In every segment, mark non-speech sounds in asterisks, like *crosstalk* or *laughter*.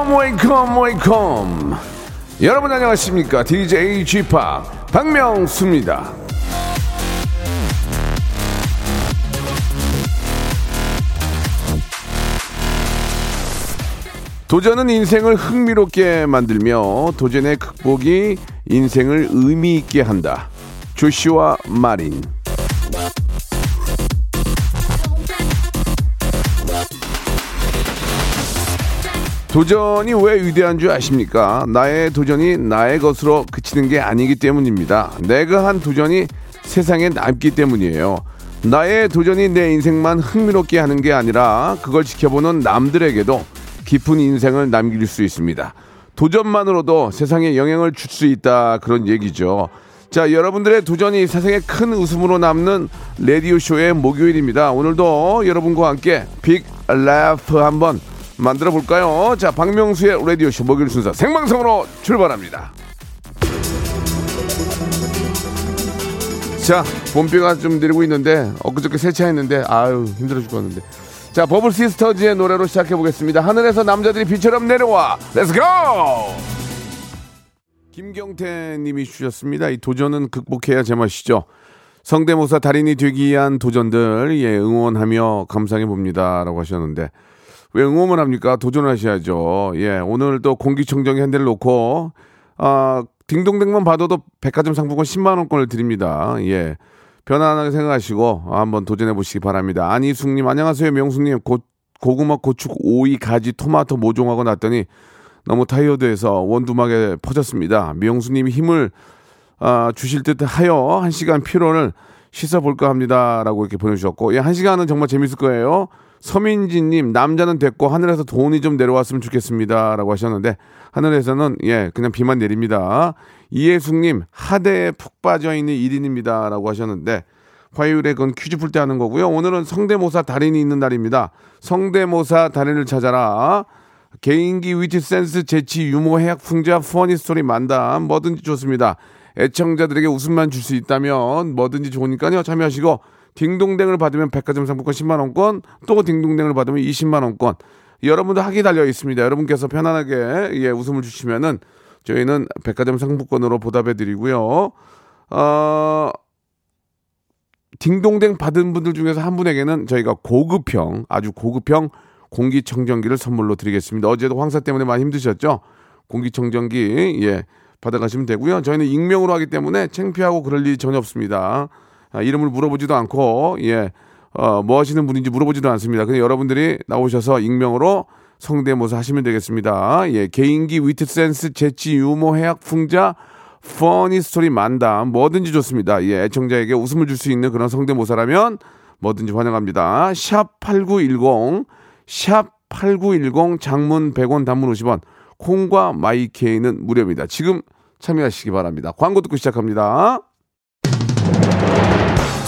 Welcome, welcome, welcome. 여러분 안녕하십니까? DJ g p o p 박명수입니다. 도전은 인생을 흥미롭게 만들며 도전의 극복이 인생을 의미 있게 한다. 조슈아 마린. 도전이 왜 위대한 줄 아십니까? 나의 도전이 나의 것으로 그치는 게 아니기 때문입니다. 내가 한 도전이 세상에 남기 때문이에요. 나의 도전이 내 인생만 흥미롭게 하는 게 아니라 그걸 지켜보는 남들에게도 깊은 인생을 남길 수 있습니다. 도전만으로도 세상에 영향을 줄 수 있다 그런 얘기죠. 자, 여러분들의 도전이 세상에 큰 웃음으로 남는 라디오 쇼의 목요일입니다. 오늘도 여러분과 함께 빅 라프 한번 만들어 볼까요? 자, 박명수의 라디오쇼 목요일 순서 생방송으로 출발합니다. 자, 봄비가 좀 내리고 있는데 엊그저께 세차했는데 아유 힘들어 죽겠는데. 자, 버블 시스터즈의 노래로 시작해 보겠습니다. 하늘에서 남자들이 비처럼 내려와. Let's go! 김경태 님이 주셨습니다. 이 도전은 극복해야 제맛이죠. 성대모사 달인이 되기 위한 도전들 예, 응원하며 감상해 봅니다. 라고 하셨는데 왜 응원을 합니까? 도전하셔야죠. 예, 오늘 또 공기청정기 한 대를 놓고 아, 딩동댕만 받아도 백화점 상품권 10만 원권을 드립니다. 예. 편안하게 생각하시고 한번 도전해 보시기 바랍니다. 안희숙님 안녕하세요 명숙님 고, 고구마 고추 오이 가지 토마토 모종하고 났더니 너무 타이어드해서 원두막에 퍼졌습니다. 명수님이 힘을 아, 주실 듯 하여 한 시간 피로를 씻어볼까 합니다 라고 이렇게 보내주셨고 예, 한 시간은 정말 재밌을 거예요. 서민지님 남자는 됐고 하늘에서 돈이 좀 내려왔으면 좋겠습니다라고 하셨는데 하늘에서는 예 그냥 비만 내립니다. 이혜숙님 하대에 푹 빠져 있는 1인입니다라고 하셨는데 화요일에 그건 퀴즈 풀 때 하는 거고요. 오늘은 성대모사 달인이 있는 날입니다. 성대모사 달인을 찾아라. 개인기 위트 센스 재치 유머 해학 풍자 funny story 만담 뭐든지 좋습니다. 애청자들에게 웃음만 줄 수 있다면 뭐든지 좋으니까요 참여하시고 딩동댕을 받으면 백화점 상품권 10만 원권 또 딩동댕을 받으면 20만 원권 여러분도 하기 달려 있습니다. 여러분께서 편안하게 예, 웃음을 주시면은 저희는 백화점 상품권으로 보답해 드리고요. 어 딩동댕 받은 분들 중에서 한 분에게는 저희가 고급형 아주 고급형 공기청정기를 선물로 드리겠습니다. 어제도 황사 때문에 많이 힘드셨죠? 공기청정기 예 받아가시면 되고요. 저희는 익명으로 하기 때문에 창피하고 그럴 일이 전혀 없습니다. 아, 이름을 물어보지도 않고 예. 어, 뭐 하시는 분인지 물어보지도 않습니다. 그냥 여러분들이 나오셔서 익명으로 성대모사 하시면 되겠습니다. 예, 개인기, 위트 센스, 재치, 유머, 해학, 풍자, funny story 만담 뭐든지 좋습니다. 예, 애청자에게 웃음을 줄 수 있는 그런 성대모사라면 뭐든지 환영합니다. 샵 8910, 샵 8910 장문 100원 단문 50원, 콩과 my K는 무료입니다. 지금 참여하시기 바랍니다. 광고 듣고 시작합니다.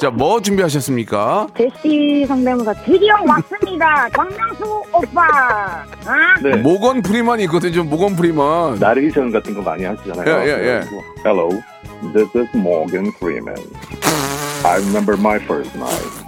자, 뭐 준비하셨습니까? 제시 성대모사 드디어 왔습니다. 정명수 오빠. 아? 네. 모건 프리먼이 있거든요. 모건 프리먼. 나레이션 같은 거 많이 하시잖아요. 예, 예, 예. Hello, this is Morgan Freeman. I remember my first night.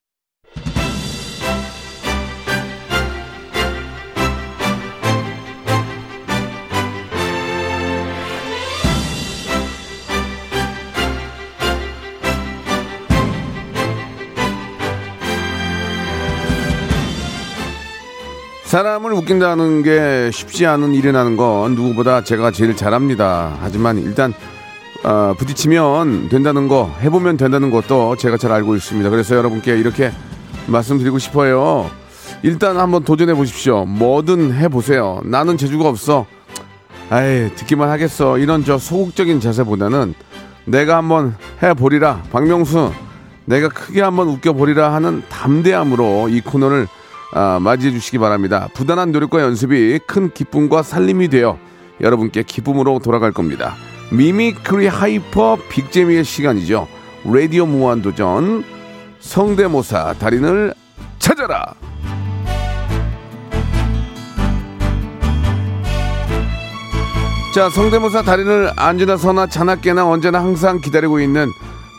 사람을 웃긴다는 게 쉽지 않은 일이라는 건 누구보다 제가 제일 잘합니다. 하지만 일단 어, 부딪히면 된다는 거, 해보면 된다는 것도 제가 잘 알고 있습니다. 그래서 여러분께 이렇게 말씀드리고 싶어요. 일단 한번 도전해 보십시오. 뭐든 해보세요. 나는 재주가 없어. 아이, 듣기만 하겠어. 이런 저 소극적인 자세보다는 내가 한번 해보리라. 박명수, 내가 크게 한번 웃겨보리라 하는 담대함으로 이 코너를 아, 맞이해 주시기 바랍니다. 부단한 노력과 연습이 큰 기쁨과 살림이 되어 여러분께 기쁨으로 돌아갈 겁니다. mimicry hyper big재미의 시간이죠. 라디오 무한도전 성대모사 달인을 찾아라. 자, 성대모사 달인을 앉으나 서나 자나깨나 언제나 항상 기다리고 있는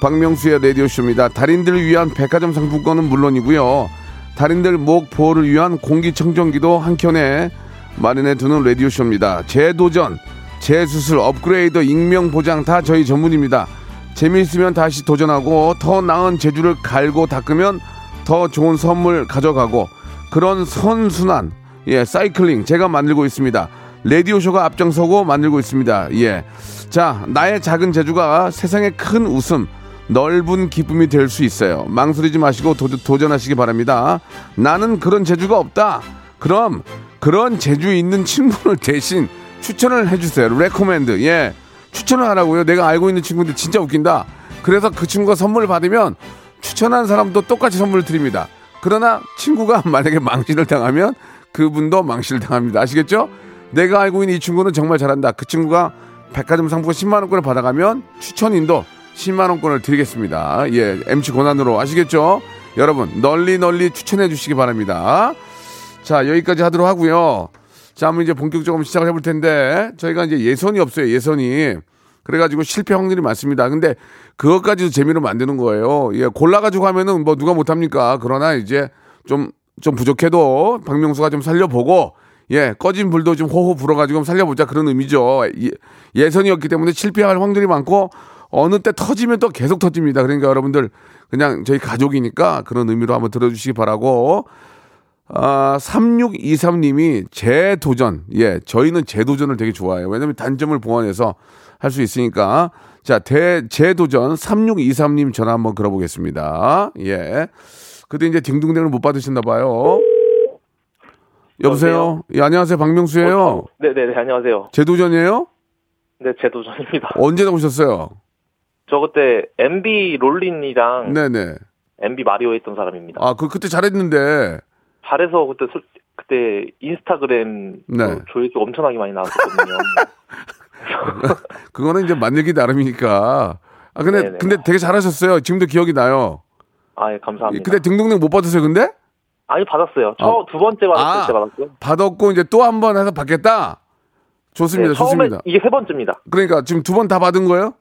박명수의 라디오쇼입니다. 달인들을 위한 백화점 상품권은 물론이고요. 달인들 목 보호를 위한 공기청정기도 한켠에 마련해 두는 라디오쇼입니다. 재도전, 재수술, 업그레이드, 익명보장 다 저희 전문입니다. 재미있으면 다시 도전하고 더 나은 재주를 갈고 닦으면 더 좋은 선물 가져가고 그런 선순환, 예, 사이클링 제가 만들고 있습니다. 라디오쇼가 앞장서고 만들고 있습니다. 예. 자, 나의 작은 재주가 세상의 큰 웃음, 넓은 기쁨이 될 수 있어요. 망설이지 마시고 도, 도전하시기 바랍니다. 나는 그런 재주가 없다. 그럼 그런 재주 있는 친구를 *laughs* 대신 추천을 해주세요. recommend. 예. 추천을 하라고요. 내가 알고 있는 친구인데 진짜 웃긴다. 그래서 그 친구가 선물을 받으면 추천한 사람도 똑같이 선물을 드립니다. 그러나 친구가 *laughs* 만약에 망신을 당하면 그분도 망신을 당합니다. 아시겠죠? 내가 알고 있는 이 친구는 정말 잘한다. 그 친구가 백화점 상품권 10만 원권을 받아가면 추천인도 10만 원권을 드리겠습니다. 예, MC 권한으로 아시겠죠? 여러분 널리 널리 추천해 주시기 바랍니다. 자 여기까지 하도록 하고요. 자 한번 이제 본격적으로 시작을 해볼 텐데 저희가 이제 예선이 없어요. 예선이 그래가지고 실패 확률이 많습니다. 근데 그것까지도 재미로 만드는 거예요. 예, 골라가지고 하면은 뭐 누가 못합니까? 그러나 이제 좀, 좀 부족해도 박명수가 좀 살려보고 예, 꺼진 불도 좀 호호 불어가지고 살려보자 그런 의미죠. 예, 선이었기 때문에 실패할 확률이 많고 어느 때 터지면 또 계속 터집니다. 그러니까 여러분들 그냥 저희 가족이니까 그런 의미로 한번 들어주시기 바라고. 아, 3623님이 재도전. 예, 저희는 재도전을 되게 좋아해요. 왜냐면 단점을 보완해서 할 수 있으니까. 자, 대, 재도전 3623님 전화 한번 걸어보겠습니다. 예. 그때 이제 딩동댕을 못 받으셨나 봐요. 여보세요? 예, 안녕하세요. 박명수예요 네네 안녕하세요. 재도전이에요? 네 제도전입니다. 언제 나오셨어요? 저 그때 MB 롤린이랑 네네. MB 마리오 했던 사람입니다. 아, 그, 그때 잘했는데. 잘해서 그때 솔- 그때 인스타그램 네. 그 조회수 엄청나게 많이 나왔었거든요. *laughs* 그거는 이제 만들기 나름이니까. 아, 근데, 네네. 근데 되게 잘하셨어요. 지금도 기억이 나요. 아 예, 감사합니다. 근데 등등등 못 받으세요, 근데? 아니 받았어요. 저 아. 두 번째 받았을 아. 때 받았고요. 받았고, 이제 또 한 번 해서 받겠다? 좋습니다, 네, 처음에 좋습니다. 이게 세 번째입니다. 그러니까 지금 두 번 다 받은 거예요?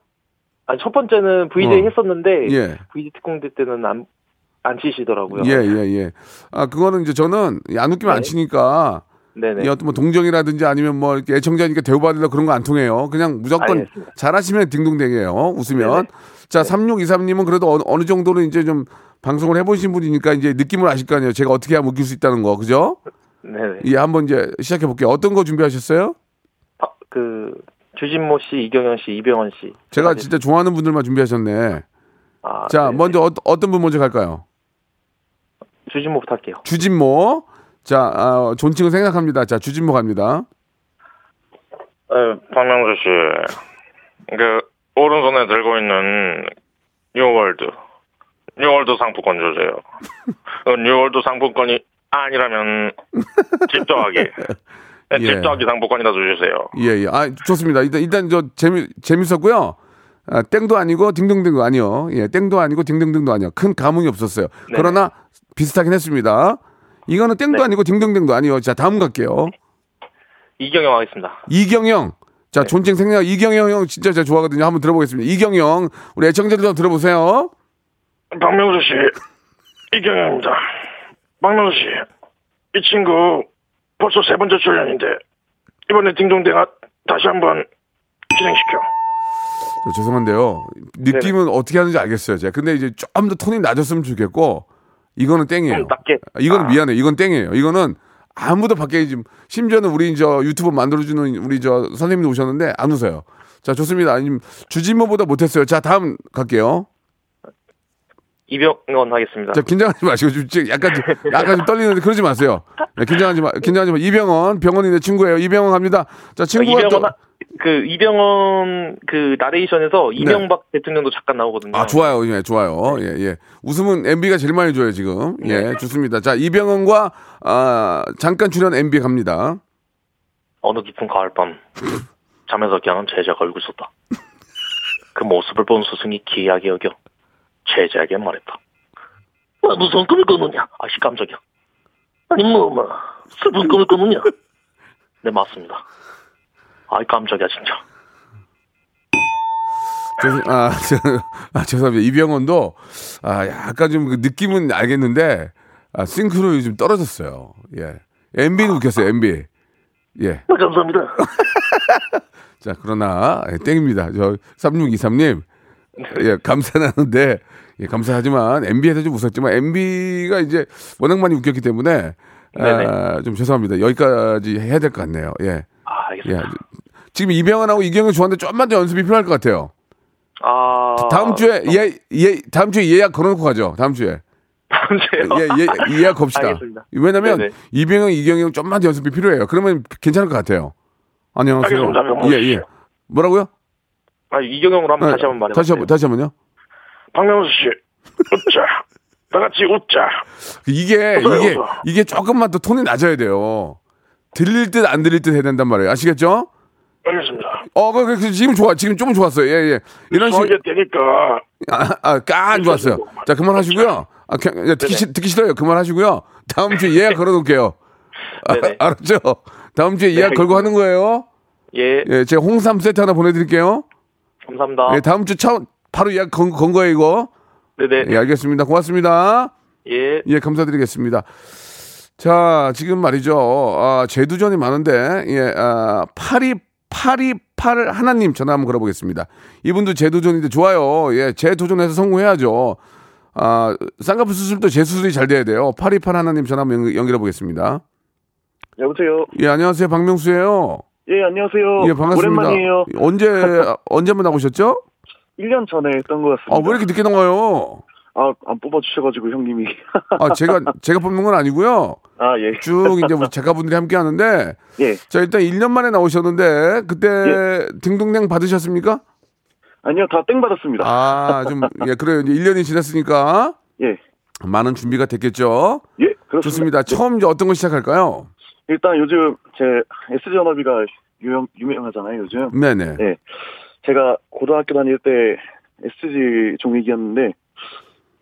아니 첫 번째는 VJ 어. 했었는데 예. VJ 특공대 때는 안, 안 치시더라고요. 예, 예, 예. 아, 그거는 이제 저는 안 웃기면 안 네. 치니까. 네네. 이 어떤 뭐 동정이라든지 아니면 뭐 이렇게 애청자니까 대우받으려 그런 거 안 통해요. 그냥 무조건 알겠습니다. 잘하시면 딩동댕이에요. 웃으면. 네네. 자, 3623님은 그래도 어느, 어느 정도는 이제 좀 방송을 해보신 분이니까 이제 느낌을 아실 거 아니에요. 제가 어떻게 하면 웃길 수 있다는 거. 그죠? 네네. 예, 한번 이제 시작해 볼게요. 어떤 거 준비하셨어요? 아, 그 주진모 씨, 이경영 씨, 이병헌 씨. 제가 진짜 좋아하는 분들만 준비하셨네. 아, 자, 네네. 먼저 어, 어떤 분 먼저 갈까요? 주진모 부탁해요. 주진모. 자, 아, 존칭을 생각합니다. 자, 주진모 갑니다. 네, 박명수 씨. 그, 오른손에 들고 있는 뉴월드. 뉴월드 상품권 주세요. 그 *laughs* 뉴월드 상품권이 아니라면 *laughs* 집더하 기. 예. 집더하기 상품권이나 주세요. 예, 예. 아, 좋습니다. 일단, 일단 저 재미, 재밌었고요. 아, 땡도 아니고 딩동댕도 아니요. 예, 땡도 아니고 딩동댕도 아니요. 큰 감흥이 없었어요. 네. 그러나 비슷하긴 했습니다. 이거는 땡도 네. 아니고 딩동댕도 아니요. 자, 다음 갈게요. 이경영 하겠습니다. 이경영. 네. 자, 존칭 생략 이경영 형 진짜 제가 좋아하거든요. 한번 들어보겠습니다. 이경영. 우리 애청자들 좀 들어보세요. 박명수 씨, 이경영입니다. 박명수 씨, 이 친구 벌써 세 번째 출연인데 이번에 딩동댕아 다시 한번 진행시켜. 저 죄송한데요. 느낌은 어떻게 하는지 알겠어요. 제가. 근데 이제 좀더 톤이 낮았으면 좋겠고, 이거는 땡이에요. 좀 낮게. 이거는 아. 미안해. 이건 땡이에요. 이거는 아무도 밖에 지금, 심지어는 우리 저 유튜브 만들어주는 우리 저 선생님도 오셨는데 안 웃어요. 자, 좋습니다. 아니, 주진모보다 못했어요. 자, 다음 갈게요. 이병헌 하겠습니다. 자, 긴장하지 마시고, 좀 지금 약간, 좀- 약간 좀 떨리는데 그러지 마세요. 네, 긴장하지 마, 긴장하지 마. 이병헌, 병헌이 내 친구예요. 이병헌 갑니다. 자, 친구가 또, 이병헌 하- 그 이병헌 그 나레이션에서 이명박 대통령도 잠깐 나오거든요. 네. 아, 좋아요. 예, 좋아요. 예, 예. 웃음은 MB가 제일 많이 줘요, 지금. 예, 좋습니다. 자, 이병헌과, 아, 잠깐 출연 MB 갑니다. 어느 깊은 가을밤 잠에서 깨어난 제자가 울고 있었다. 그 모습을 본 스승이 기이하게 여겨 제자에게 말했다. 아, 무슨 꿈을 꾸느냐? 아씨 깜짝이야. 아니 뭐, 뭐 슬픈 꿈을 꾸느냐? 네 맞습니다. 아이 깜짝이야 진짜. 죄송, 아, 저, 아, 죄송합니다. 이병헌도, 아, 약간 좀 그 느낌은 알겠는데, 아, 싱크로율이 좀 떨어졌어요. 예. MB는 웃겼어요, MB. 예. 아, 감사합니다. *laughs* 자, 그러나, 예, 땡입니다. 저, 3623님. 예, 감사는 하는데, 예, 감사하지만, MB에서 좀 웃었지만, MB가 이제 워낙 많이 웃겼기 때문에, 아. 좀 죄송합니다. 여기까지 해야 될 것 같네요. 예. 아 예. 알겠습니다. 지금 이병헌하고 이경영 좋아하는데 좀만 더 연습이 필요할 것 같아요. 아 다음 주에 예, 예, 다음 주에 예약 걸어놓고 가죠. 다음 주에. 다음 주에요. 예, 예, 예약 겁시다. 알겠습니다. 왜냐면 네네. 이병영, 이경영 좀만 더 연습이 필요해요. 그러면 괜찮을 것 같아요. 안녕하세요. 알겠습니다. 예, 씨. 예. 뭐라고요? 아 이경영으로 한번 아, 다시 한번 말해볼게요. 다시 한번, 다시 한번요. 박명수 씨 웃자. 다 같이 웃자. 이게, 웃어요, 이게, 웃어. 이게 조금만 더 톤이 낮아야 돼요. 들릴 듯 안 들릴 듯 해야 된단 말이에요. 아시겠죠? 알겠습니다. 어, 그, 그, 지금 좋아. 지금 조금 좋았어요. 예, 예. 이런 식. 소개 되니까 아, 아, 깐 좋았어요. 자, 그만하시고요. 아, 그냥, 야, 듣기, 싫, 듣기 싫어요. 그만하시고요. 다음 주에 예약 *laughs* 걸어 놓을게요. 아, 네네. 알았죠? 다음 주에 예약 네, 걸고 하는 거예요. 예 예, 제가 홍삼 세트 하나 보내드릴게요. 감사합니다. 예, 다음 주 차, 바로 예약 건, 건 거예요, 이거. 네네 예, 알겠습니다. 고맙습니다. 예. 예, 감사드리겠습니다. 자, 지금 말이죠. 아, 재두전이 많은데, 예, 아, 8288 하나님 전화 한번 걸어보겠습니다. 이분도 재도전인데 좋아요. 예, 재도전해서 성공해야죠. 아, 쌍꺼풀 수술도 재수술이 잘 돼야 돼요. 828 하나님 전화 한번 연- 연결해 보겠습니다. 여보세요. 예, 안녕하세요. 박명수예요 예, 안녕하세요. 예, 반갑습니다. 오랜만이에요. 언제, 언제 한번 나오셨죠? 1년 전에 했던 것 같습니다. 아, 왜 이렇게 늦게 나와요? 아, 안 뽑아주셔가지고 형님이. *laughs* 아, 제가, 제가 뽑는 건 아니고요. 아, 예. 쭉 이제 우리 *laughs* 작가분들이 함께 하는데, 예. 자, 일단 1년 만에 나오셨는데, 그때 예. 딩동댕 받으셨습니까? 아니요, 다 땡 받았습니다. 아, 좀, 예, 그래요. 이제 1년이 지났으니까, 예. 많은 준비가 됐겠죠? 예, 그렇습니다. 좋습니다. 처음 이제 어떤 거 시작할까요? 일단 요즘 제 SG연합이가 유명, 유명하잖아요, 요즘. 네네. 예. 제가 고등학교 다닐 때 SG 종익이었는데,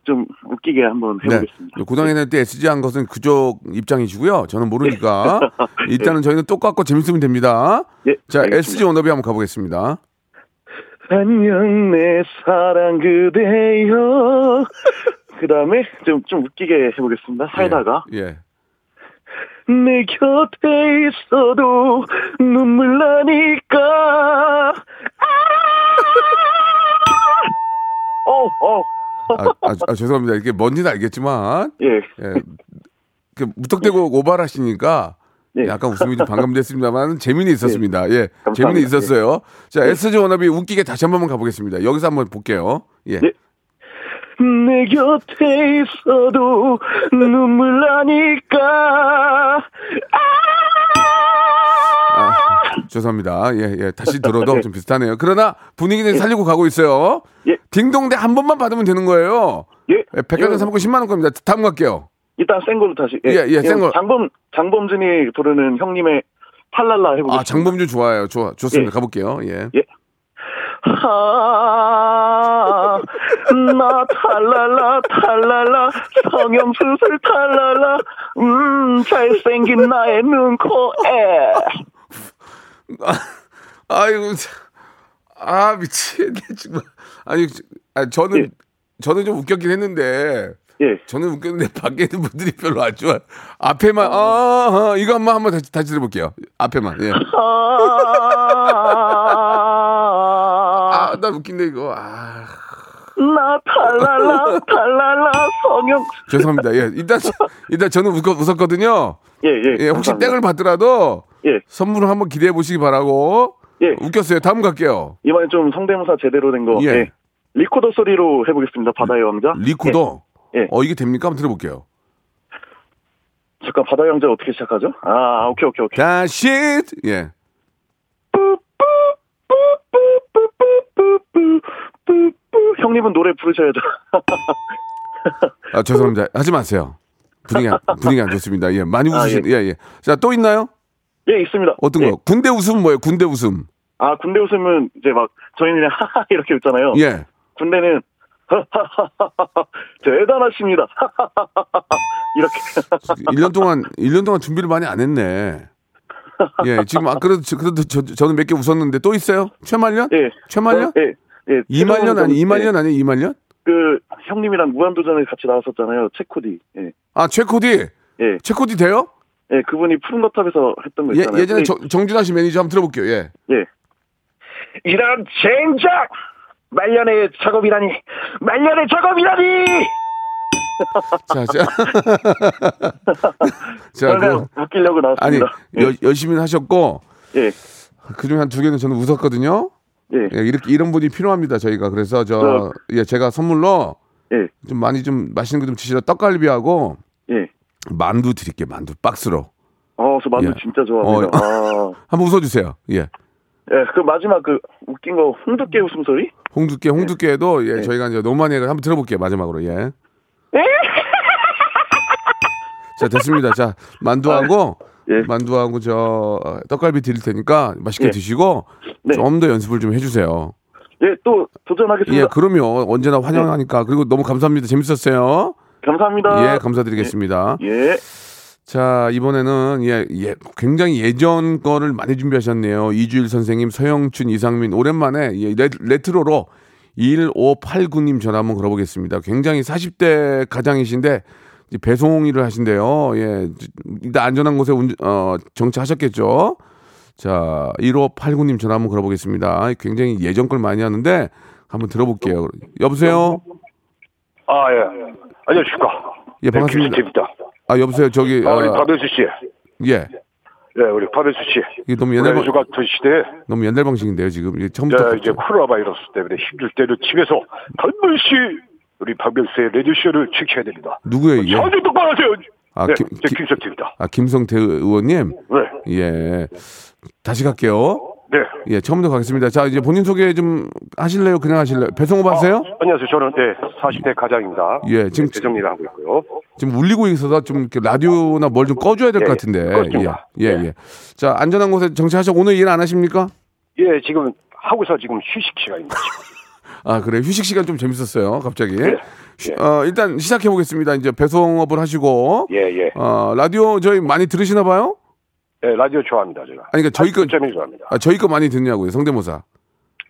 좀 웃기게 한번 네. 해보겠습니다. 고등학교 다닐 때 SG 한 것은 그쪽 입장이시고요. 저는 모르니까. *laughs* 일단은 저희는 똑같고 재밌으면 됩니다. 예. 자, 알겠습니다. SG 원업이 한번 가보겠습니다. 안녕 내 사랑 그대여 그 다음에 좀, 좀 웃기게 해보겠습니다 살다가 예. 예. 내 곁에 있어도 눈물 나니까 아! 어, 어, 아, 아, 아, 죄송합니다. 이게 뭔지는 알겠지만, 예, 예. 그 무턱대고 오발하시니까 네. 약간 웃음이 좀 반감됐습니다만 재미는 있었습니다. 예, 감사합니다. 재미는 있었어요. 자, SG 원업이 웃기게 다시 한 번만 가보겠습니다. 여기서 한번 볼게요. 예. 네. 내 곁에 있어도 눈물 나니까 아, 죄송합니다. 예, 예. 다시 들어도 좀 비슷하네요. 그러나 분위기는 살리고 가고 있어요. 예. 딩동대 한 번만 받으면 되는 거예요. 예, 예, 백화점 상품권 10만 원 겁니다. 다음 갈게요. 일단 센 걸로 다시 예, 예, 센 걸. 장범, 장범준이 부르는 형님의 탈랄라 해보겠습니다. 아, 장범준 좋아요. 좋아. 좋습니다. 예. 가볼게요. 예. 예. 아, 나 탈랄라 탈랄라 성형수술 탈랄라 음 잘생긴 나의 눈코에 *laughs* 아이고, 참. 아, 미치겠네, 정말. 아니, 아, 저는, 예. 저는 좀 웃겼긴 했는데, 예 저는 웃겼는데, *laughs* 밖에 있는 분들이 별로 안 좋아. 앞에만, 아, 아, 이거 한번, 한번 다시, 다시 들어볼게요. 앞에만, 예. 아, *laughs* 아, 나 웃긴데, 이거. 아. 나 탈랄라 탈랄라 성형. 죄송합니다. 예, 일단 일단 저는 웃, 웃었거든요. 예, 예. 예 혹시 땡을 받더라도 예. 선물을 한번 기대해 보시기 바라고. 예. 웃겼어요. 다음 갈게요. 이번에 좀 성대모사 제대로 된 거. 예. 예. 리코더 소리로 해보겠습니다. 바다의 왕자. 리코더. 예. 예. 어 이게 됩니까? 한번 들어볼게요. 잠깐 바다의 왕자 어떻게 시작하죠? 아 오케이 오케이 오케이. 다시 예. 뿌뿌뿌뿌뿌뿌뿌 형님은 노래 부르셔야죠. *laughs* 아, 죄송합니다. 하지 마세요. 분위기, 안- 분위기 안 좋습니다. 예, 많이 아, 웃으신, 예, 예. 자, 또 있나요? 예, 있습니다. 어떤 예. 거? 군대 웃음 뭐예요? 군대 웃음. 아, 군대 웃으면 이제 막 저희는 그냥 하하 *laughs* 이렇게 웃잖아요. 예. 군대는 *laughs* 대단하십니다. 이렇게. 1년 동안, 1년 동안 준비를 많이 안 했네. 예, 지금, 아, 그래도, 저- 그래도 저, 저는 몇 개 웃었는데 또 있어요? 최말년? 예. 최말년? 예. 예. 이말년 아니, 이말년 예. 아니, 이말년? 그 형님이랑 무한도전에 같이 나왔었잖아요. 체코디. 예. 아, 최코디. 예. 최코디 돼요? 예, 그분이 푸른 거탑에서 했던 거 예, 있잖아요. 예전에 근데- 정, 정준하 씨 매니저 한번 들어볼게요. 예. 예. 이런 젠장! 말년의 작업이라니! 말년의 작업이라니! *laughs* 자, 자. *laughs* 자, 그, 웃기려고 아니, 나왔습니다. 여, 열심히 하셨고, 예. 그 중에 한 두 개는 저는 웃었거든요. 예. 예, 이렇게 이런 분이 필요합니다. 저희가 그래서 저 저- 예, 제가 선물로 예. 좀 많이 좀 맛있는 거 좀 드시라 떡갈비하고 예. 만두 드릴게요. 만두 박스로. 어, 저 만두 예. 진짜 좋아합니다. 아. *laughs* 한번 웃어주세요. 예. 예, 그 마지막 그 웃긴 거 홍두깨 웃음소리? 홍두깨, 홍두깨도 예, 네. 저희가 이제 너무 많이 해서 한번 들어볼게요. 마지막으로 예. 자 됐습니다. 자 만두하고 예. 만두하고 저 어, 떡갈비 드릴 테니까 맛있게 예. 드시고 네. 좀 더 연습을 좀 해주세요. 예, 또 도전하겠습니다. 예, 그럼요. 언제나 환영하니까 그리고 너무 감사합니다. 재밌었어요. 감사합니다. 예, 감사드리겠습니다. 예. 자, 이번에는 예, 예, 굉장히 예전 거를 많이 준비하셨네요. 이주일 선생님, 서영춘, 이상민 오랜만에 예, 레, 레트로로 1589님 전화 한번 걸어보겠습니다. 굉장히 40대 가장이신데 배송 일을 하신대요. 예, 일단 안전한 곳에 운, 어, 정차하셨겠죠. 자, 1589님 전화 한번 걸어보겠습니다. 굉장히 예전 걸 많이 하는데 한번 들어볼게요. 여보세요? 아, 예. 안녕하십니까. 예, 반갑습니다. 김수입니다. 아, 여보세요. 저기 아, 우리 어, 박명수 씨. 예. 예, 우리 박명수 씨. 이게 너무 옛날 방, 연주 같은 시대에 너무 옛날 방식인데요, 지금. 처음부터. 예, 이제 코로나 바이러스 때문에 힘들 때는 집에서 반드시 우리 박명수의 라디오쇼를 지켜야 됩니다. 누구예요, 이게? 아주 똑바로 하세요. 아, 네, 김- 제 김- 김석태입니다. 아, 김성태 의원님? 네, 예. 다시 갈게요. 네. 예, 처음부터 가겠습니다. 자, 이제 본인 소개 좀 하실래요? 그냥 하실래요? 배송업 하세요? 안녕하세요. 저는 네, 40대 가장입니다. 예, 지금- 네, 배정리를 하고 있고요. 지금 울리고 있어서 좀 라디오나 뭘 좀 꺼줘야 될것 예, 같은데. 예. 예, 예. 자, 안전한 곳에 정차하셔. 오늘 일 안 하십니까? 예, 지금 하고서 지금 휴식 시간입니다. 아, 그래. 휴식 시간 좀 재밌었어요. 갑자기. 예. 휴- 어, 일단 시작해 보겠습니다. 이제 배송업을 하시고. 예, 예. 어, 라디오 저희 많이 들으시나 봐요? 예, 라디오 좋아합니다, 제가. 아니, 그러니까 저희 거, 좋아합니다. 아, 저희 거 많이 듣냐고요. 성대모사.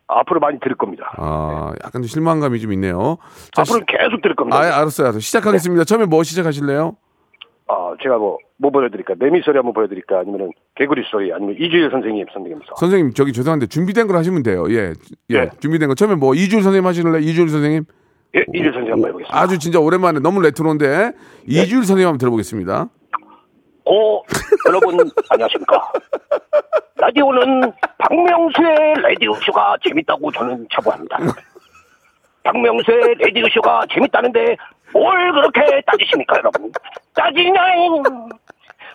앞으로 많이 들을 겁니다. 아, 약간 좀 실망감이 좀 있네요. 자, 앞으로 계속 들을 겁니다. 아, 알았어요, 알았어요. 시작하겠습니다. 처음에 뭐 시작하실래요? 아, 제가 뭐, 뭐 보여드릴까? 매미 소리 한번 보여드릴까? 아니면은 개구리 소리, 아니면 이주일 선생님 선생님서. 선생님, 저기 죄송한데 준비된 걸 하시면 돼요. 예, 예, 네. 준비된 거. 처음에 뭐 이주일 선생님 하실래? 이주일 선생님? 예, 이주일 선생님 한번 해보겠습니다. 아주 진짜 오랜만에 너무 레트로인데 이주일 선생님 한번 들어보겠습니다. 오, 여러분, *laughs* 안녕하십니까. 라디오는 박명수의 라디오쇼가 재밌다고 저는 자부합니다. 박명수의 라디오쇼가 재밌다는데 뭘 그렇게 따지십니까, 여러분? 따지냐잉!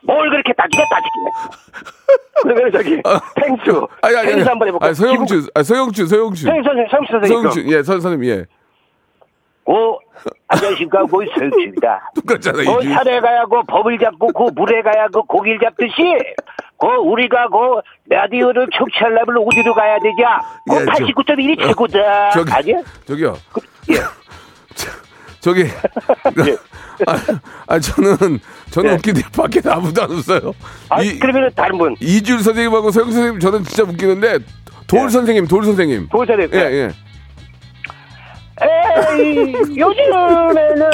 뭘 그렇게 따지냐, 따지기네. 그러면 저기, 펭수, 아니, 아니, 아니, 펭수 한번 해볼까요? 아니, 서영주, 아, 서영주, 서영주. 펭수 선생님, 서영수 선생님. 서영주, 예, 선, 선생님, 예. 오, 안녕하십니까, 고 서영주입니다. *laughs* 똑같잖아, 뭐 이주일. 산에 가야 고 법을 잡고 그 물에 가야 그 고기를 잡듯이 그 우리가 그 라디오를 청취하려면 어디로 가야 되냐? 그 예, 저- 89.1이 최고다. 저기, 아니야? 저기요. 예. 저기. *laughs* *laughs* 아, 아, 저는, 저는 예. 웃기는데 밖에 아무도 안 웃어요. 아, 이, 그러면 다른 분. 이줄 선생님하고 서영 선생님 저는 진짜 웃기는데 돌 예. 선생님, 돌 선생님. 도전해. 예, 예. 에이, 요즘에는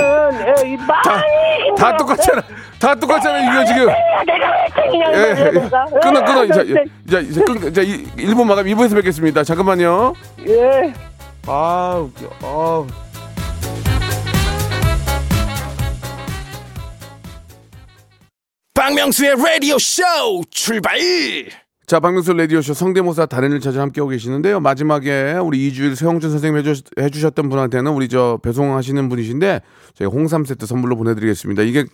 에이, 다, 많이 다 똑같잖아. 다 똑같잖아. 이거 지금. 내가 왜 땡이냐 예, 예. 내가. 끊어, 끊어. 자, 네. 자, 이제 끊, 자, 이- 1분 마감 2부에서 뵙겠습니다. 잠깐만요. 예. 아, 웃겨. 아. 박명수의 라디오 쇼 출발 자, 박명수 라디오쇼 성대모사 달인을 찾아 함께하고 계시는데요. 마지막에 우리 이주일 세홍준 선생님 해주, 해주 셨던 분한테는 우리 저 배송하시는 분이신데 저희가 홍삼 세트 선물로 보내드리겠습니다. 이게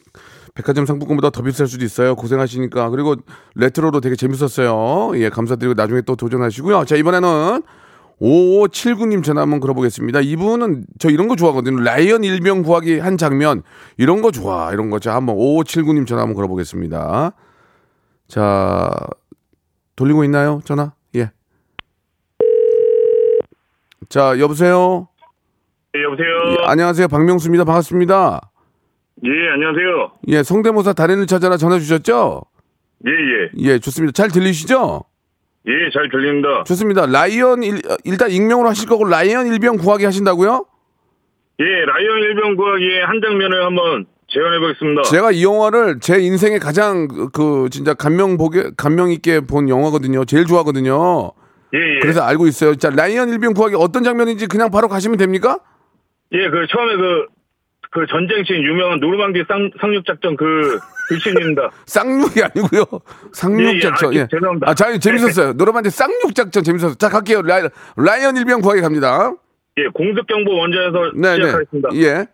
백화점 상품권보다 더 비쌀 수도 있어요. 고생하시니까. 그리고 레트로로 되게 재밌었어요. 예, 감사드리고 나중에 또 도전하시고요. 자, 이번에는 5579님 전화 한번 걸어보겠습니다. 이분은 저 이런 거 좋아하거든요. 라이언 일병 구하기 한 장면. 이런 거 좋아. 이런 거. 자, 한번 5579님 전화 한번 걸어보겠습니다. 자, 돌리고 있나요? 전화? 예. 자, 여보세요? 예, 여보세요. 예, 안녕하세요. 박명수입니다. 반갑습니다. 예, 안녕하세요. 예, 성대모사 달인을 찾아라 전화 주셨죠? 예, 예. 예, 좋습니다. 잘 들리시죠? 예, 잘 들립니다. 좋습니다. 라이언 일, 어, 일단 익명으로 하실 거고 라이언 일병 구하기 하신다고요? 예, 라이언 일병 구하기의 한 장면을 한번 재현해 보겠습니다. 제가 이 영화를 제 인생에 가장 그, 그 진짜 감명 보게 감명 있게 본 영화거든요. 제일 좋아하거든요. 예, 예. 그래서 알고 있어요. 자, 라이언 일병 구하기 어떤 장면인지 그냥 바로 가시면 됩니까? 예, 그 처음에 그, 그 전쟁신 유명한 노르망디 상, 상륙작전 그, 글씨입니다. *laughs* 쌍육이 아니고요. 쌍육작전. 예, 예. 예. 아, 죄송합니다. 아, 자, 재밌었어요. 노래반대 쌍육작전 재밌었어요. 자, 갈게요. 라이, 라이언 일병 구하기 갑니다. 예, 공습경보 원전에서 네, 네. 시작하겠습니다. 예.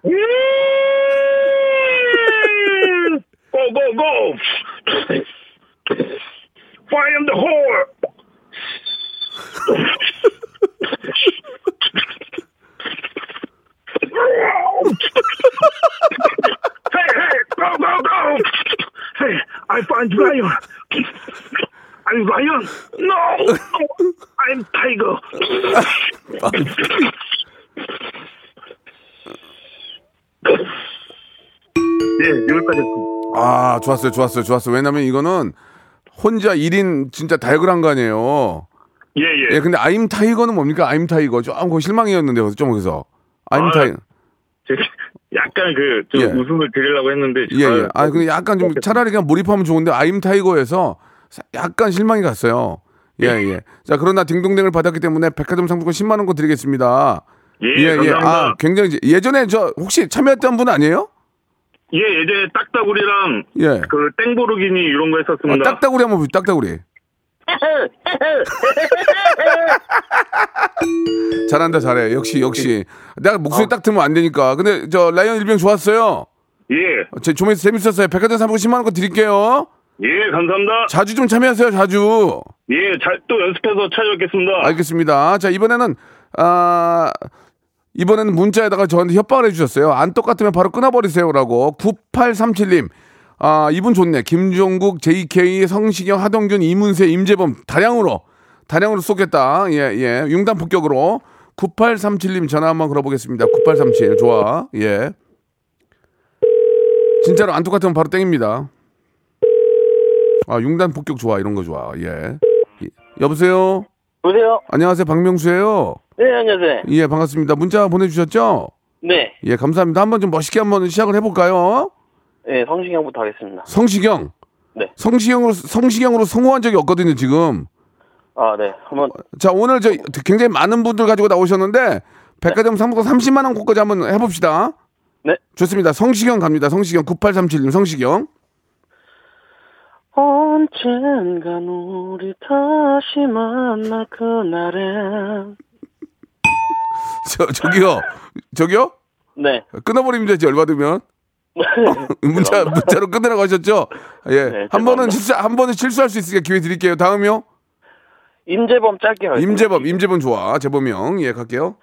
고고고! Fire in the hole! *laughs* hey, hey, go, go, go! Hey, I find lion. I'm lion. No, no, I'm tiger. 예, 여기까지 했습니다. 아, 좋았어요. 좋았어요. 좋았어요. 왜냐면 이거는 혼자 1인 진짜 다역을 한 거 아니에요. 예, 예. 예, 근데 I'm tiger는 뭡니까? I'm tiger. 조금 그거 실망이었는데, 좀 거기서. I'm 아, tiger. 제가 *laughs* 약간 그, 좀 예. 웃음을 드리려고 했는데. 예, 예. 아, 근데 약간 좀 차라리 그냥 몰입하면 좋은데, I'm tiger에서 사- 약간 실망이 갔어요. 예, 예. 자, 그러나 딩동댕을 받았기 때문에 백화점 상품권 10만 원권 드리겠습니다. 예, 감사합니다. 아, 굉장히, 예전에 저, 혹시 참여했던 분 아니에요? 예, 예전에 딱따구리랑 예. 그 땡보르기니 이런 거 아, 했었습니다. 딱따구리 한번 보세요, 딱따구리. *laughs* 잘한다, 잘해. 역시, 역시. 내가 목소리 딱 들으면 안 되니까. 근데 저 라이언 일병 좋았어요. 예, 제 좀에서 재밌었어요. 백화점 상품권 10만 원권 드릴게요. 예, 감사합니다. 자주 좀 참여하세요, 자주. 예, 잘 또 연습해서 찾아뵙겠습니다. 알겠습니다. 자, 이번에는, 아, 이번에는 문자에다가 저한테 협박을 해주셨어요. 안 똑같으면 바로 끊어버리세요라고. 9837님. 아, 이분 좋네. 김종국, JK, 성시경, 하동균, 이문세, 임재범. 다량으로, 다량으로 쏘겠다. 예, 예. 융단 폭격으로. 9837님 전화 한번 걸어보겠습니다. 9837. 좋아. 예. 진짜로 안 똑같으면 바로 땡입니다. 아, 융단 폭격 좋아. 이런 거 좋아. 예. 예. 여보세요? 보세요. 안녕하세요. 박명수예요. 네, 안녕하세요. 예, 반갑습니다. 문자 보내 주셨죠? 네, 예, 감사합니다. 한번 좀 멋있게 한번 시작을 해 볼까요? 네, 성시경부터 하겠습니다. 성시경. 네. 성시경으로, 성시경으로 성공한 적이 없거든요, 지금. 아, 네, 한번 자, 오늘 저 굉장히 많은 분들 가지고 나오셨는데, 백화점 상품권 30만 원 곳까지 한번 해봅시다. 네. 좋습니다. 성시경 갑니다. 성시경. 9837님, 성시경. 언젠간 우리 다시 만날 그날엔 저, 저기요. 저기요? 네, 끊어버리면 되지, 열받으면. 문자, 문자로 끊으라고 하셨죠? 예. 네, 한 번은. 실수, 한 번은 실수할 수 있으니까 기회 드릴게요. 다음이요. 임재범 짧게 하겠습니다. 임재범, 임재범 좋아. 재범형. 예, 갈게요.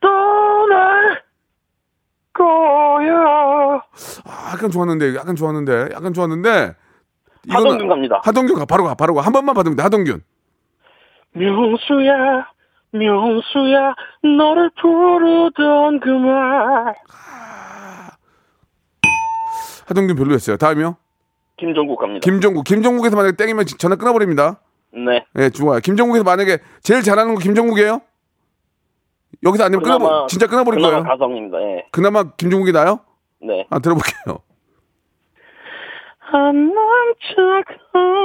떠날 거야. 아, 약간 좋았는데, 약간 좋았는데, 약간 좋았는데, 하동균 갑니다. 하동균 가 바로 가 바로 가한 번만 받으면 돼 하동균. 명수야, 명수야, 너를 부르던 그말 하동균 별로였어요. 다음이요. 김종국 갑니다. 김종국. 김종국에서 만약에 땡이면 지- 전화 끊어버립니다. 네. 예, 좋아요. 김종국에서 만약에 제일 잘하는 거 김종국이에요? 여기서 아니면 끊어버 그나마- 진짜 끊어버릴 그나마 거예요. 가성입니다. 예. 그나마 김종국이 나요? 네. 아 들어볼게요.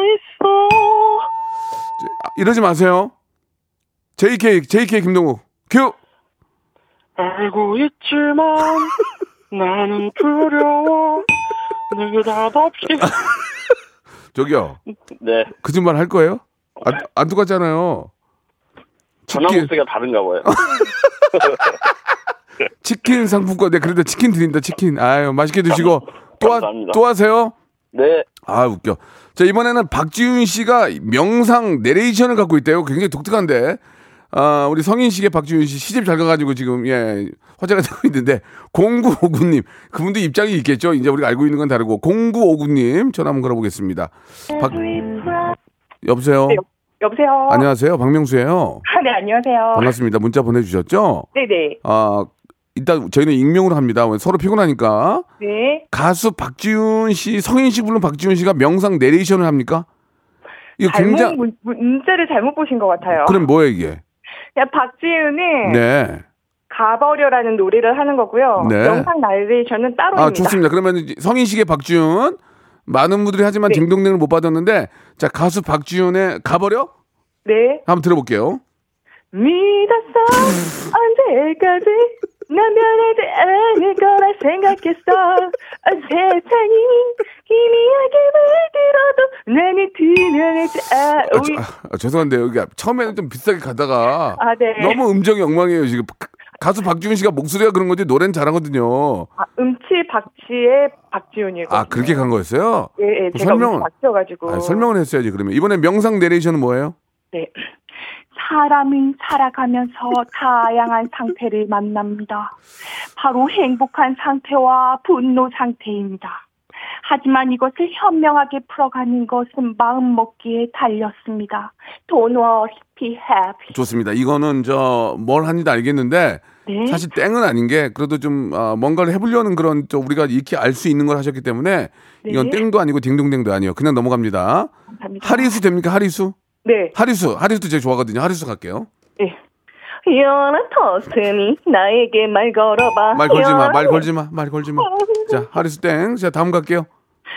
있어. 아, 이러지 마세요. JK JK 김동국 큐. 알고 있지만 나는 두려워. 느닷없이. *laughs* 저기요. 네. 거짓말 할 거예요? 안, 안 똑같잖아요. 전화 치킨, 목소리가 다른가 봐요. *laughs* 치킨 상품권, 네, 그래도 치킨 드립니다, 치킨. 아유, 맛있게 드시고. 또, 하. 또 하세요? 네. 아, 웃겨. 자, 이번에는 박지윤 씨가 명상 내레이션을 갖고 있대요. 굉장히 독특한데. 아, 우리 성인식의 박지윤 씨 시집 잘 가가지고 지금, 예, 화제가 되고 있는데, 0959님. 그분도 입장이 있겠죠? 이제 우리가 알고 있는 건 다르고. 0959님 전화 한번 걸어보겠습니다. 박, 여보세요? 네, 여보세요. 안녕하세요. 박명수예요 아, 네, 안녕하세요. 반갑습니다. 문자 보내주셨죠? 네네. 아, 일단 저희는 익명으로 합니다. 서로 피곤하니까. 네. 가수 박지윤 씨, 성인 씨 부른 박지윤 씨가 명상 내레이션을 합니까? 이거 잘못 굉장히 문, 문자를 잘못 보신 것 같아요. 그럼 뭐예요 이게? 그냥 박지윤은 네. 가버려라는 노래를 하는 거고요. 네. 영상 나레이션은 따로입니다. 아 좋습니다. 그러면 성인식의 박지윤 많은 분들이 하지만 네. 딩동댕을 못 받았는데 자 가수 박지윤의 가버려 네. 한번 들어볼게요. 믿었어. 언제까지 난 변하지 않을 거라 생각했어. 아, 세상이 희미하게 물들어도 나는 투명하지 아, 않아. 저- 아, 죄송한데 여기 처음에는 좀 비싸게 가다가 아, 네. 너무 음정이 엉망이에요 지금. 가수 박지윤 씨가 목소리가 그런 건지 노래는 잘하거든요. 아, 음치 박치의 박지훈이고. 아 그렇게 간 거였어요? 예, 예, 제가 설명을- 음치 박치여가지고. 아, 설명을 했어야지 그러면 이번에 명상 내레이션은 뭐예요? 네. 사람은 살아가면서 다양한 상태를 만납니다. 바로 행복한 상태와 분노 상태입니다. 하지만 이것을 현명하게 풀어가는 것은 마음 먹기에 달렸습니다. Don't worry, be happy. 좋습니다. 이거는 저 뭘 하는지 알겠는데 네. 사실 땡은 아닌 게 그래도 좀 아, 뭔가를 해보려는 그런 또 우리가 익히 알 수 있는 걸 하셨기 때문에 이건 네. 땡도 아니고 딩동댕도 아니에요. 그냥 넘어갑니다. 감사합니다. 하리수 됩니까? 하리수? 네. 하리수. 하리수도 제가 좋아하거든요. 하리수 갈게요. 네. 연하 토스니 나에게 말 걸어봐. 말 걸지 마. 말 걸지 마. 말 걸지 마. 자, 하리수 땡. 자, 다음 갈게요.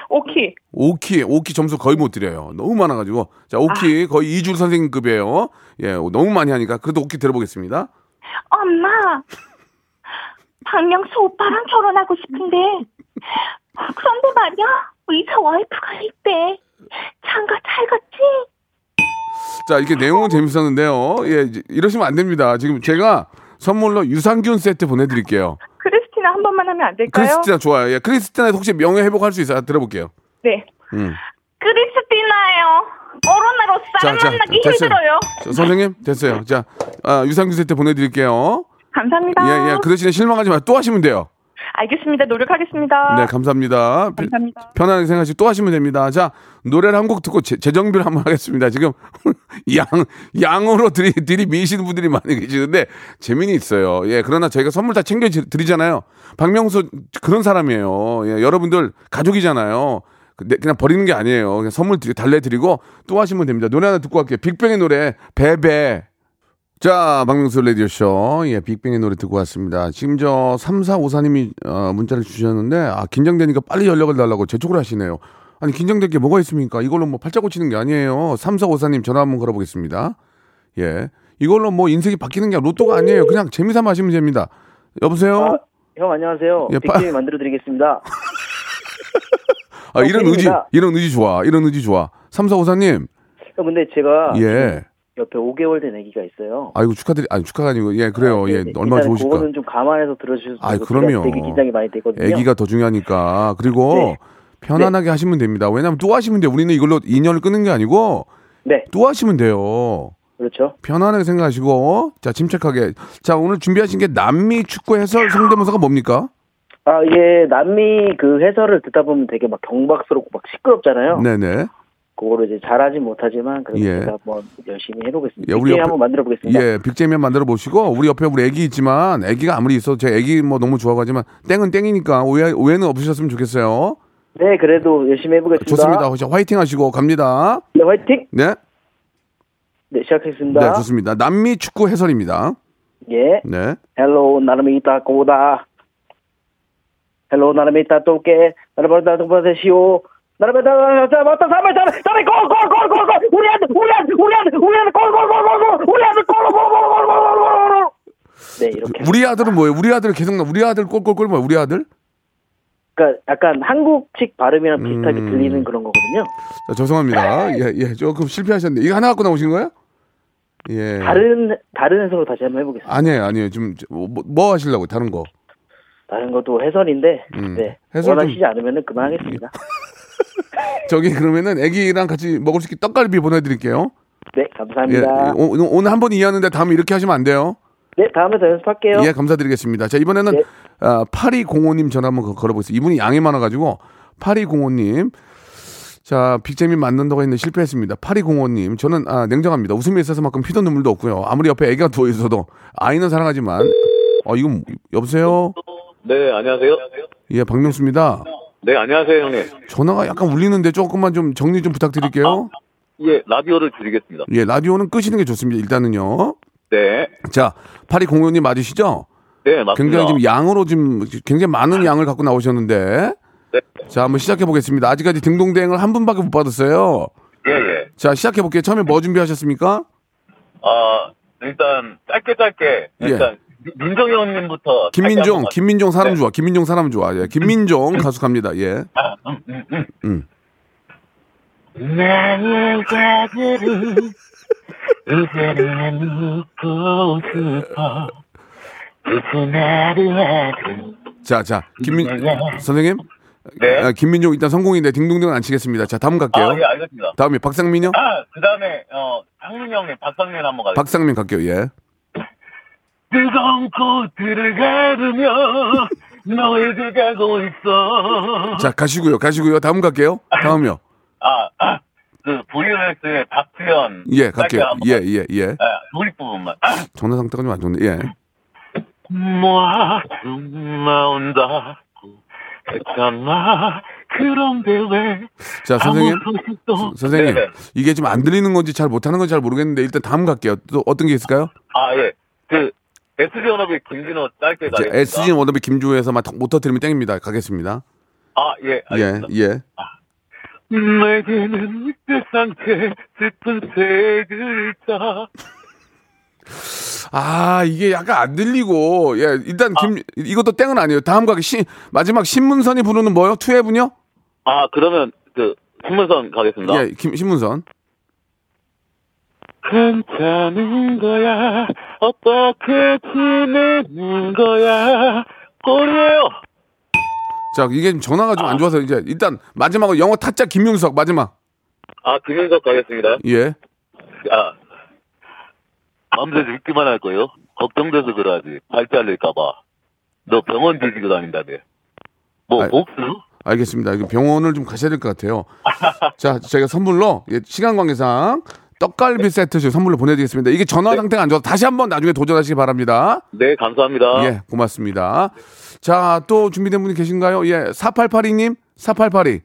오키. 오키. 오키 점수 거의 못 드려요. 너무 많아가지고. 자, 오키 거의 이줄 선생님급이에요. 예, 너무 많이 하니까. 그래도 오키 들어보겠습니다. 엄마, 박명수 오빠랑 결혼하고 싶은데, 그런데 말이야, 의사 와이프가 있대. 장가 잘 갔지? 자, 이렇게 내용은 재밌었는데요. 예, 이러시면 안 됩니다. 지금 제가 선물로 유산균 세트 보내드릴게요. 크리스티나 한 번만 하면 안 될까요? 크리스티나 좋아요. 예, 크리스티나 혹시 명예 회복할 수 있어요? 들어볼게요. 네. 음. 크리스티나예요. 코로나로 사람 만나기 됐어요. 힘들어요. 저, 선생님 됐어요. 자, 아, 유산균 세트 보내드릴게요. 감사합니다. 예, 예. 그 대신에 실망하지 마. 또 하시면 돼요. 알겠습니다. 노력하겠습니다. 네, 감사합니다. 피- 감사합니다. 편안하게 생각하시고 또 하시면 됩니다. 자, 노래를 한 곡 듣고 재, 재정비를 한번 하겠습니다. 지금 *laughs* 양, 양으로 들이, 들이 미시는 분들이 많이 계시는데 재미는 있어요. 예, 그러나 저희가 선물 다 챙겨 드리잖아요. 박명수 그런 사람이에요. 예, 여러분들 가족이잖아요. 근데 그냥 버리는 게 아니에요. 그냥 선물 드리, 달래드리고 또 하시면 됩니다. 노래 하나 듣고 갈게요. 빅뱅의 노래, 베베. 자, 박명수 라디오쇼. 예, 빅뱅의 노래 듣고 왔습니다. 지금 저 3454님이 어, 문자를 주셨는데, 아, 긴장되니까 빨리 연락을 달라고 재촉을 하시네요. 아니, 긴장될 게 뭐가 있습니까? 이걸로 뭐 팔자 고치는 게 아니에요. 3454님 전화 한번 걸어보겠습니다. 예. 이걸로 뭐 인생이 바뀌는 게 로또가 아니에요. 그냥 재미삼아 하시면 됩니다. 여보세요? 형 안녕하세요. 예, 빠- 빅게임 만들어 드리겠습니다. *laughs* 아, 이런 의지, 팬입니다. 이런 의지 좋아. 이런 의지 좋아. 3454님. 형 근데 제가 예. 옆에 5개월 된 아기가 있어요. 아이고, 축하드리, 아니, 축하가 아니고, 예, 그래요. 예, 얼마나 일단 좋으실까. 그거는 좀 감안해서 들어주셔서 제가 그럼요. 되게 긴장이 많이 되거든요. 아기가 더 중요하니까. 그리고 네. 편안하게 하시면 됩니다. 왜냐하면 또 하시면 돼요. 우리는 이걸로 인연을 끊는 게 아니고 네. 또 하시면 돼요. 그렇죠. 편안하게 생각하시고 자 침착하게 자 오늘 준비하신 게 남미 축구 해설 성대모사가 뭡니까? 아, 이게 남미 그 해설을 듣다 보면 되게 막 경박스럽고 막 시끄럽잖아요. 네네. 그거를 이제 잘하진 못하지만 그래도 예. 제가 한번 열심히 해보겠습니다. 예, 빅 우리 옆에- 한번 만들어 보겠습니다. 예, 빅재미 만들어 보시고 우리 옆에 우리 애기 있지만 애기가 아무리 있어도 제 애기 뭐 너무 좋아하지만 땡은 땡이니까 오해 오해는 없으셨으면 좋겠어요. 네, 그래도 열심히 해보겠습니다. 좋습니다. 자, 화이팅 하시고 갑니다. 네, 화이팅! 네. 네, 시작하겠습니다. 네, 좋습니다. 남미 축구 해설입니다. 예. 네. 헬로, 나름이 있다, 고다. 헬로, 나름이 있다, 또게. 나름이 있다, 또바세시오. 나라베다 삼발 삼발 삼발 골골골골골 우리 아들 우리 아들 우리 아들 우리 아들 골골골골골 우리 아들 골골골골골골 네 이렇게 우리 아들은 뭐예요? 우리 아들 계속 나 우리 아들 골골골 뭐야 우리 아들? 그러니까 약간 한국식 발음이랑 비슷하게 음... 들리는 그런 거거든요. 자, 죄송합니다. 예예 예, 조금 실패하셨는데 이거 하나 갖고 나오신 거예요? 예. 다른 다른 해석으로 다시 한번 해보겠습니다. 아니에요 아니에요 지금 뭐, 뭐 하시려고 다른 거? 다른 것도 해설인데 음. 네 해설 원하시지 좀... 않으면 그만하겠습니다. *laughs* 저기 그러면은 애기랑 같이 먹을 수 있게 떡갈비 보내드릴게요. 네, 예, 감사합니다. 오, 오늘 한 번 이해하는데 다음에 이렇게 하시면 안 돼요. 네, 다음에 더 연습할게요. 예, 감사드리겠습니다. 자, 이번에는 네. 아, 8205님 전화 한번 거- 걸어보겠습니다. 이분이 양이 많아가지고 8205님. 자, 빅잼이 맞는다고 했는데 실패했습니다. 8205님. 저는 아, 냉정합니다. 웃음이 있어서만큼 피도 눈물도 없고요. 아무리 옆에 애기가 누워 있어도 아이는 사랑하지만 어, 이건 여보세요? 네, 안녕하세요. 예, 박명수입니다. 네, 안녕하세요, 형님. 전화가 약간 울리는데 조금만 좀 정리 좀 부탁드릴게요. 예, 라디오를 드리겠습니다. 예, 라디오는 끄시는 게 좋습니다. 일단은요. 네. 자, 8205님 맞으시죠? 네, 맞습니다. 굉장히 지금 양으로 지금 굉장히 많은 양을 갖고 나오셨는데. 네. 자, 한번 시작해 보겠습니다. 아직까지 등동대행을 한 분밖에 못 받았어요. 예, 예. 자, 시작해 볼게요. 처음에 뭐 준비하셨습니까? 아, 일단, 짧게 짧게, 일단, 형님부터. 짧게 김민종, 김민종 사람 네. 좋아. 김민종 사람 좋아. 예. 김민종 가수 갑니다. 예. 아, 음, 음, 음. 음. 나의 자들은 이제는 묻고 싶어 무슨 말을 하든 자, 자. 김민 네. 선생님. 네. 아, 김민종 일단 성공인데 딩동댕은 안 치겠습니다. 자, 다음 갈게요. 아, 예, 알겠습니다. 다음에 박상민요? 아, 그 다음에, 어, 상민 형님, 박상민 한번 가겠습니다. 박상민 갈게요. 예. 뜨거운 꽃들을 가르며 너에게 가고 있어. 자, 가시고요. 가시고요. 다음 갈게요. 다음요. 아, 아, 그, VMS의 박수현. 예, 갈게요. 예, 예, 예. 아, 도입 부분만. 아, 전화 상태가 좀 안 좋네. 예. 좀 나온다고 했잖아. 그런데 왜. 자, 선생님. 선생님, 네네. 이게 좀안 들리는 건지 잘 못하는 건지 잘 모르겠는데 일단 다음 갈게요. 또 어떤 게 있을까요? 아, 예. 그, SG 연합의 김진호 짧게 자, 가겠습니다. SG 워너비 김주호에서만 못 터뜨리면 땡입니다. 가겠습니다. 아, 예. 예, 알겠습니다. 예. 내게는 세상 제 슬픈 세 글자. 아, 이게 약간 안 들리고, 예, 일단 김, 이것도 땡은 아니에요. 다음 가기 신, 마지막 신문선이 부르는 뭐요? 투앱은요? 아, 그러면 그, 신문선 가겠습니다. 예, 김, 신문선. 괜찮은 거야. 어떻게 지내는 거야. 꼴이에요. 자, 이게 좀 전화가 좀 안 좋아서 이제 일단 마지막으로 영어 타짜 김윤석 마지막. 아, 김윤석 가겠습니다. 예. 아, 밤새 읽기만 할 거요. 걱정돼서 그러지. 발 잘릴까봐. 너 병원 뒤지고 다닌다며. 뭐, 아, 복수? 알겠습니다. 이거 병원을 좀 가셔야 될 것 같아요. *laughs* 자, 제가 선물로 예, 시간 관계상 떡갈비 세트 저 선물로 보내드리겠습니다. 이게 전화 상태가 안 좋아서 다시 한번 나중에 도전하시기 바랍니다. 네, 감사합니다. 예, 고맙습니다. 자, 또 준비된 분이 계신가요? 예, 4882님, 4882.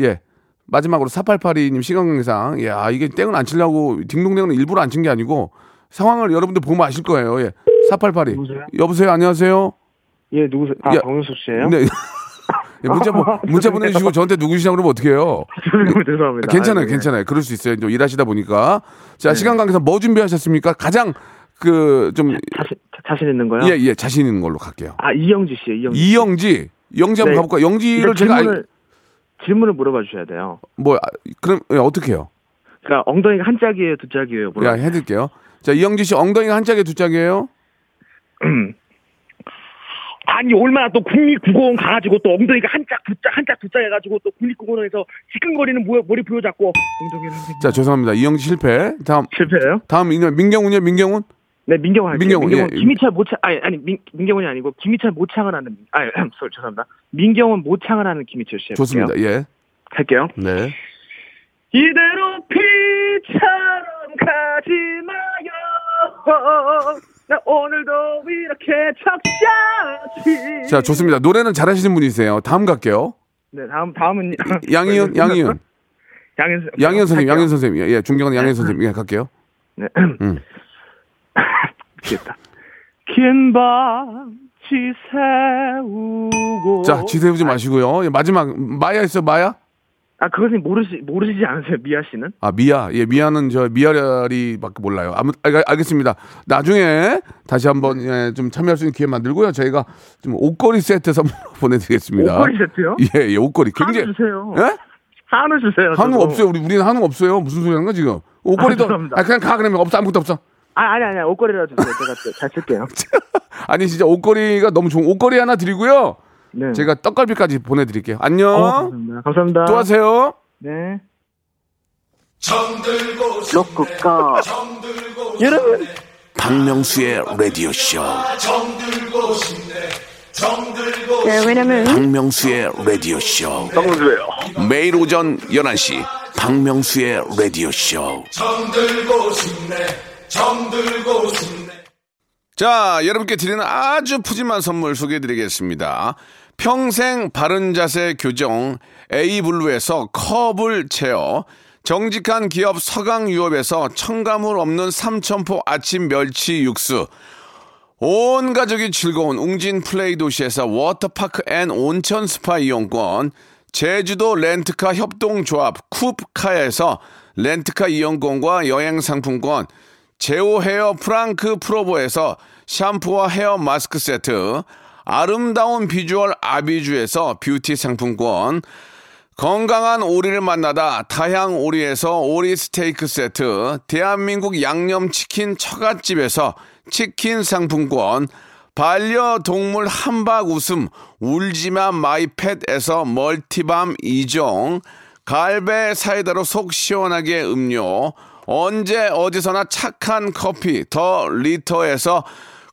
예, 마지막으로 4882님 시간 관계상, 예, 아, 이게 땡을 안 치려고 딩동댕은 일부러 안 친 게 아니고 상황을 여러분들 보면 아실 거예요. 예, 4882. 누구세요? 여보세요, 안녕하세요. 예, 누구세요? 아, 야, 박명수 씨예요? 네. 예, 문자, 보, *laughs* 문자 보내주시고 저한테 누구시냐고 그러면 어떡해요? 죄송합니다. 괜찮아요, 아이고, 예. 괜찮아요. 그럴 수 있어요. 좀 일하시다 보니까. 자, 네. 시간 관계상 뭐 준비하셨습니까? 가장 그 좀 자신, 자신 있는 거요? 예, 예, 자신 있는 걸로 갈게요. 아, 이영지 씨예요, 이영지. 이영지, 영지 한번 네. 가볼까? 요 영지를 일단 제가 질문을, 질문을 물어봐 주셔야 돼요. 뭐 아, 그럼 예, 어떻게 해요? 그러니까 엉덩이가 한 짝이에요, 두 짝이에요? 야, 해드릴게요. 자, 이영지 씨 엉덩이가 한 짝에 두 짝이에요? *clears throat* 아니 얼마나 또 국립국어원 가가지고 또 엉덩이가 한 짝, 두 짝, 한 짝, 두짝 해가지고 또 국립국어원에서 지끈거리는 모, 머리 부여잡고 엉덩이를 자, 죄송합니다. 이영지 실패. 다음 실패예요? 다음 이 민경훈이요, 민경훈? 네, 민경훈. 민경훈, 민경훈, 예. 김희철 모창 아니 아니 민, 민경훈이 아니고 김희철 모창을 하는 아니 sorry, 죄송합니다. 민경훈 모창을 하는 김희철 씨. 좋습니다. 예. 할게요. 네. 이대로 나 오늘도 이렇게 적셔지. 자, 좋습니다. 노래는 잘하시는 분이세요. 다음 갈게요. 네, 다음 다음은 *laughs* 양희은, *laughs* 양희은. 선- 양희은 선생님. 양희은 선생님. 예, 존경하는 양희은 선생님. 예, 갈게요. 네. 음. *laughs* 긴밤 지새우고. 자, 지세우지 마시고요. 예, 마지막, 마야 있어, 마야? 아, 그것은 모르시, 모르시지 않으세요, 미아 씨는? 아, 미아. 예, 미아는 저 미아리밖에 몰라요. 아무, 알, 알겠습니다. 나중에 다시 한번 예, 좀 참여할 수 있는 기회 만들고요. 저희가 좀 옷걸이 세트 선물 *laughs* 보내드리겠습니다. 옷걸이 세트요? *laughs* 예, 예, 옷걸이. 굉장히. 한우 주세요. 예? 한우 주세요. 한우 저도. 없어요. 우리, 우리는 한우 없어요. 무슨 소리 하는 거야, 지금? 옷걸이도. 아. 아, 그냥 가, 그러면. 없어. 아무것도 없어. 아, 아니, 아니, 옷걸이라 주세요. 제가 또잘 쓸게요. *laughs* 아니, 진짜 옷걸이가 너무 좋은, 옷걸이 하나 드리고요. 네. 제가 떡갈비까지 보내드릴게요. 안녕. 어, 감사합니다. 감사합니다. 또 하세요. 네. 로쿠꺼. 여러분. 박명수의 라디오 쇼. 네, 왜냐면 박명수의 라디오 쇼. 박명수예요. 매일 오전 11시 박명수의 라디오 쇼. 자, 여러분께 드리는 아주 푸짐한 선물 소개해 드리겠습니다. 평생 바른 자세 교정 에이블루에서 커블체어 정직한 기업 서강유업에서 첨가물 없는 삼천포 아침 멸치 육수 온 가족이 즐거운 웅진 플레이 도시에서 워터파크 and 온천 스파 이용권, 제주도 렌트카 협동조합 쿱카에서 렌트카 이용권과 여행 상품권, 제오 헤어 프랑크 프로보에서 샴푸와 헤어 마스크 세트, 아름다운 비주얼 아비주에서 뷰티 상품권, 건강한 오리를 만나다 다향 오리에서 오리 스테이크 세트, 대한민국 양념치킨 처갓집에서 치킨 상품권, 반려동물 함박웃음 울지마 마이펫에서 멀티밤 2종, 갈배 사이다로 속 시원하게 음료, 언제 어디서나 착한 커피 더 리터에서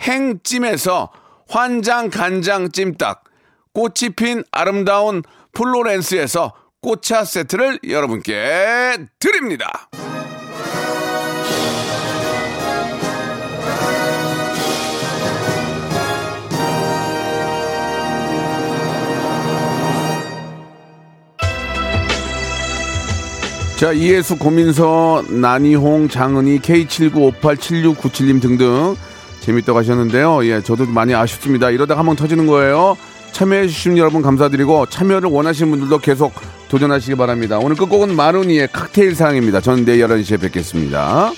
행찜에서 환장 간장 찜닭, 꽃이 핀 아름다운 플로렌스에서 꽃차 세트를 여러분께 드립니다. 자, 이해수, 고민서, 나니홍, 장은희, K79587697님 등등 재밌다고 하셨는데요. 예, 저도 많이 아쉽습니다. 이러다가 한번 터지는 거예요. 참여해주신 여러분 감사드리고 참여를 원하시는 분들도 계속 도전하시기 바랍니다. 오늘 끝곡은 마로니의 칵테일 사랑입니다. 저는 내일 11시에 뵙겠습니다.